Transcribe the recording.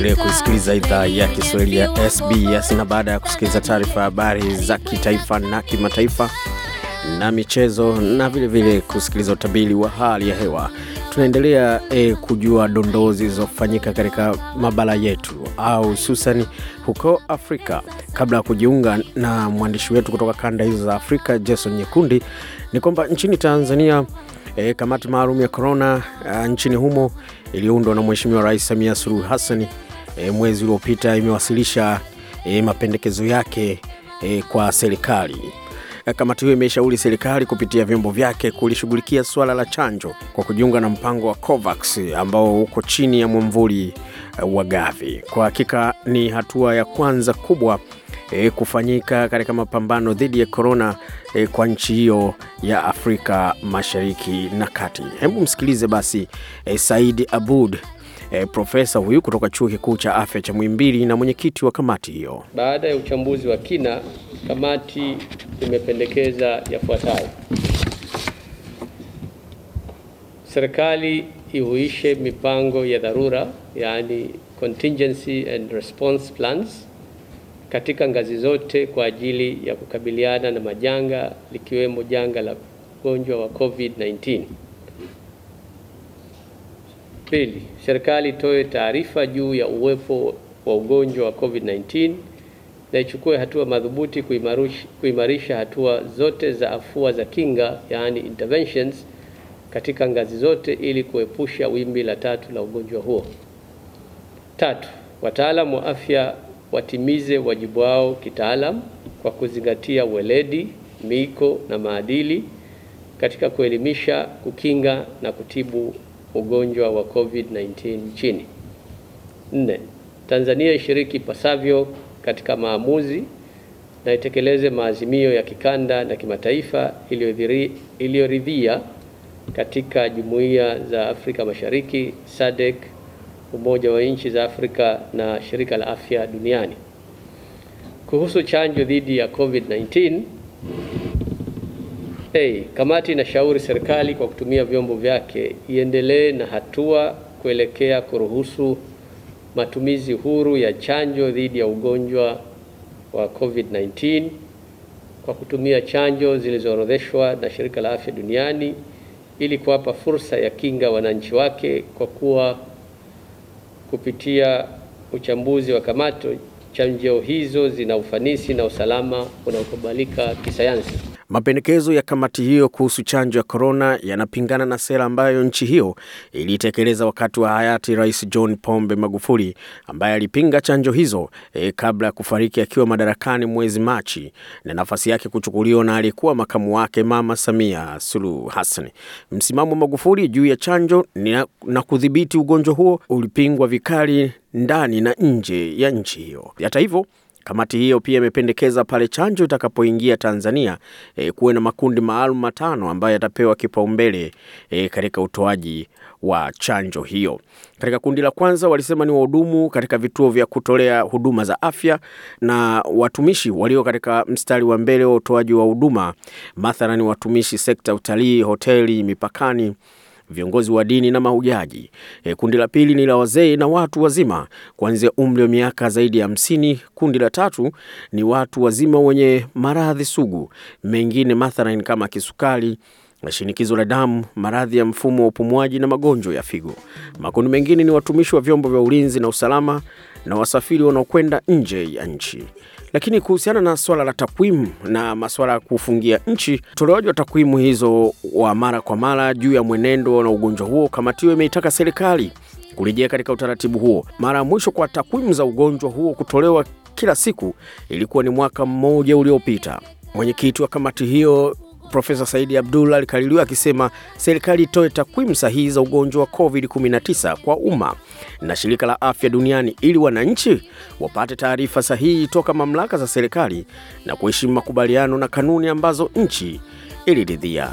Unaendelea kusikiliza idhaa ya Kiswahili ya SBS, na baada ya kusikiliza taarifa habari za kitaifa na kimataifa na michezo na vilevile vile kusikiliza utabiri wa hali ya hewa, tunaendelea eh, kujua dondoo zilizofanyika katika mabara yetu au hususani huko Afrika. Kabla ya kujiunga na mwandishi wetu kutoka kanda hizo za Afrika Jason Nyekundi, ni kwamba nchini Tanzania E, kamati maalum ya korona uh, nchini humo iliyoundwa na Mheshimiwa Rais Samia Suluhu Hassan e, mwezi uliopita imewasilisha e, mapendekezo yake e, kwa serikali. E, kamati hiyo imeshauri serikali kupitia vyombo vyake kulishughulikia suala la chanjo kwa kujiunga na mpango wa COVAX ambao uko chini ya mwamvuli uh, wa Gavi. Kwa hakika ni hatua ya kwanza kubwa e, kufanyika katika mapambano dhidi ya korona e, kwa nchi hiyo ya Afrika Mashariki na Kati. Hebu msikilize basi e, Said Abud e, profesa huyu kutoka chuo kikuu cha afya cha Muhimbili na mwenyekiti wa kamati hiyo. Baada ya uchambuzi wa kina, kamati imependekeza yafuatayo: serikali ihuishe mipango ya dharura, yaani contingency and response plans katika ngazi zote kwa ajili ya kukabiliana na majanga likiwemo janga la ugonjwa wa COVID-19. Pili, serikali itoe taarifa juu ya uwepo wa ugonjwa wa COVID-19 na ichukue hatua madhubuti kuimarisha, hatua zote za afua za kinga, yaani interventions katika ngazi zote ili kuepusha wimbi la tatu la ugonjwa huo. Tatu, wataalamu wa afya watimize wajibu wao kitaalam kwa kuzingatia weledi, miiko na maadili katika kuelimisha, kukinga na kutibu ugonjwa wa COVID-19 nchini. Nne, Tanzania ishiriki ipasavyo katika maamuzi na itekeleze maazimio ya kikanda na kimataifa iliyoridhia katika jumuiya za Afrika Mashariki, SADC, Umoja wa Nchi za Afrika na Shirika la Afya Duniani. Kuhusu chanjo dhidi ya COVID-19, hey, kamati inashauri serikali kwa kutumia vyombo vyake iendelee na hatua kuelekea kuruhusu matumizi huru ya chanjo dhidi ya ugonjwa wa COVID-19 kwa kutumia chanjo zilizoorodheshwa na Shirika la Afya Duniani ili kuwapa fursa ya kinga wananchi wake kwa kuwa kupitia uchambuzi wa kamati, chanjo hizo zina ufanisi na usalama unaokubalika kisayansi. Mapendekezo ya kamati hiyo kuhusu chanjo ya korona yanapingana na sera ambayo nchi hiyo ilitekeleza wakati wa hayati Rais John Pombe Magufuli ambaye alipinga chanjo hizo e, kabla ya kufariki akiwa madarakani mwezi Machi na nafasi yake kuchukuliwa na aliyekuwa makamu wake Mama Samia Suluhu Hassan. Msimamo wa Magufuli juu ya chanjo na, na kudhibiti ugonjwa huo ulipingwa vikali ndani na nje ya nchi hiyo. Hata hivyo Kamati hiyo pia imependekeza pale chanjo itakapoingia Tanzania e, kuwe na makundi maalum matano ambayo yatapewa kipaumbele e, katika utoaji wa chanjo hiyo. Katika kundi la kwanza walisema ni wahudumu katika vituo vya kutolea huduma za afya na watumishi walio katika mstari wa mbele wa utoaji wa huduma, mathalani watumishi sekta utalii, hoteli, mipakani viongozi wa dini na mahujaji. E, kundi la pili ni la wazee na watu wazima kuanzia umri wa miaka zaidi ya hamsini. Kundi la tatu ni watu wazima wenye maradhi sugu mengine mathalan kama kisukari na shinikizo la damu, maradhi ya mfumo wa upumuaji na magonjwa ya figo. Makundi mengine ni watumishi wa vyombo vya ulinzi na usalama na wasafiri wanaokwenda nje ya nchi. Lakini kuhusiana na swala la takwimu na masuala ya kufungia nchi, utolewaji wa takwimu hizo wa mara kwa mara juu ya mwenendo na ugonjwa huo, kamati hiyo imeitaka serikali kurejea katika utaratibu huo. Mara ya mwisho kwa takwimu za ugonjwa huo kutolewa kila siku ilikuwa ni mwaka mmoja uliopita. Mwenyekiti wa kamati hiyo Profesa Saidi Abdul alikaririwa akisema serikali itoe takwimu sahihi za ugonjwa wa COVID-19 kwa umma na shirika la afya duniani ili wananchi wapate taarifa sahihi toka mamlaka za serikali na kuheshimu makubaliano na kanuni ambazo nchi iliridhia.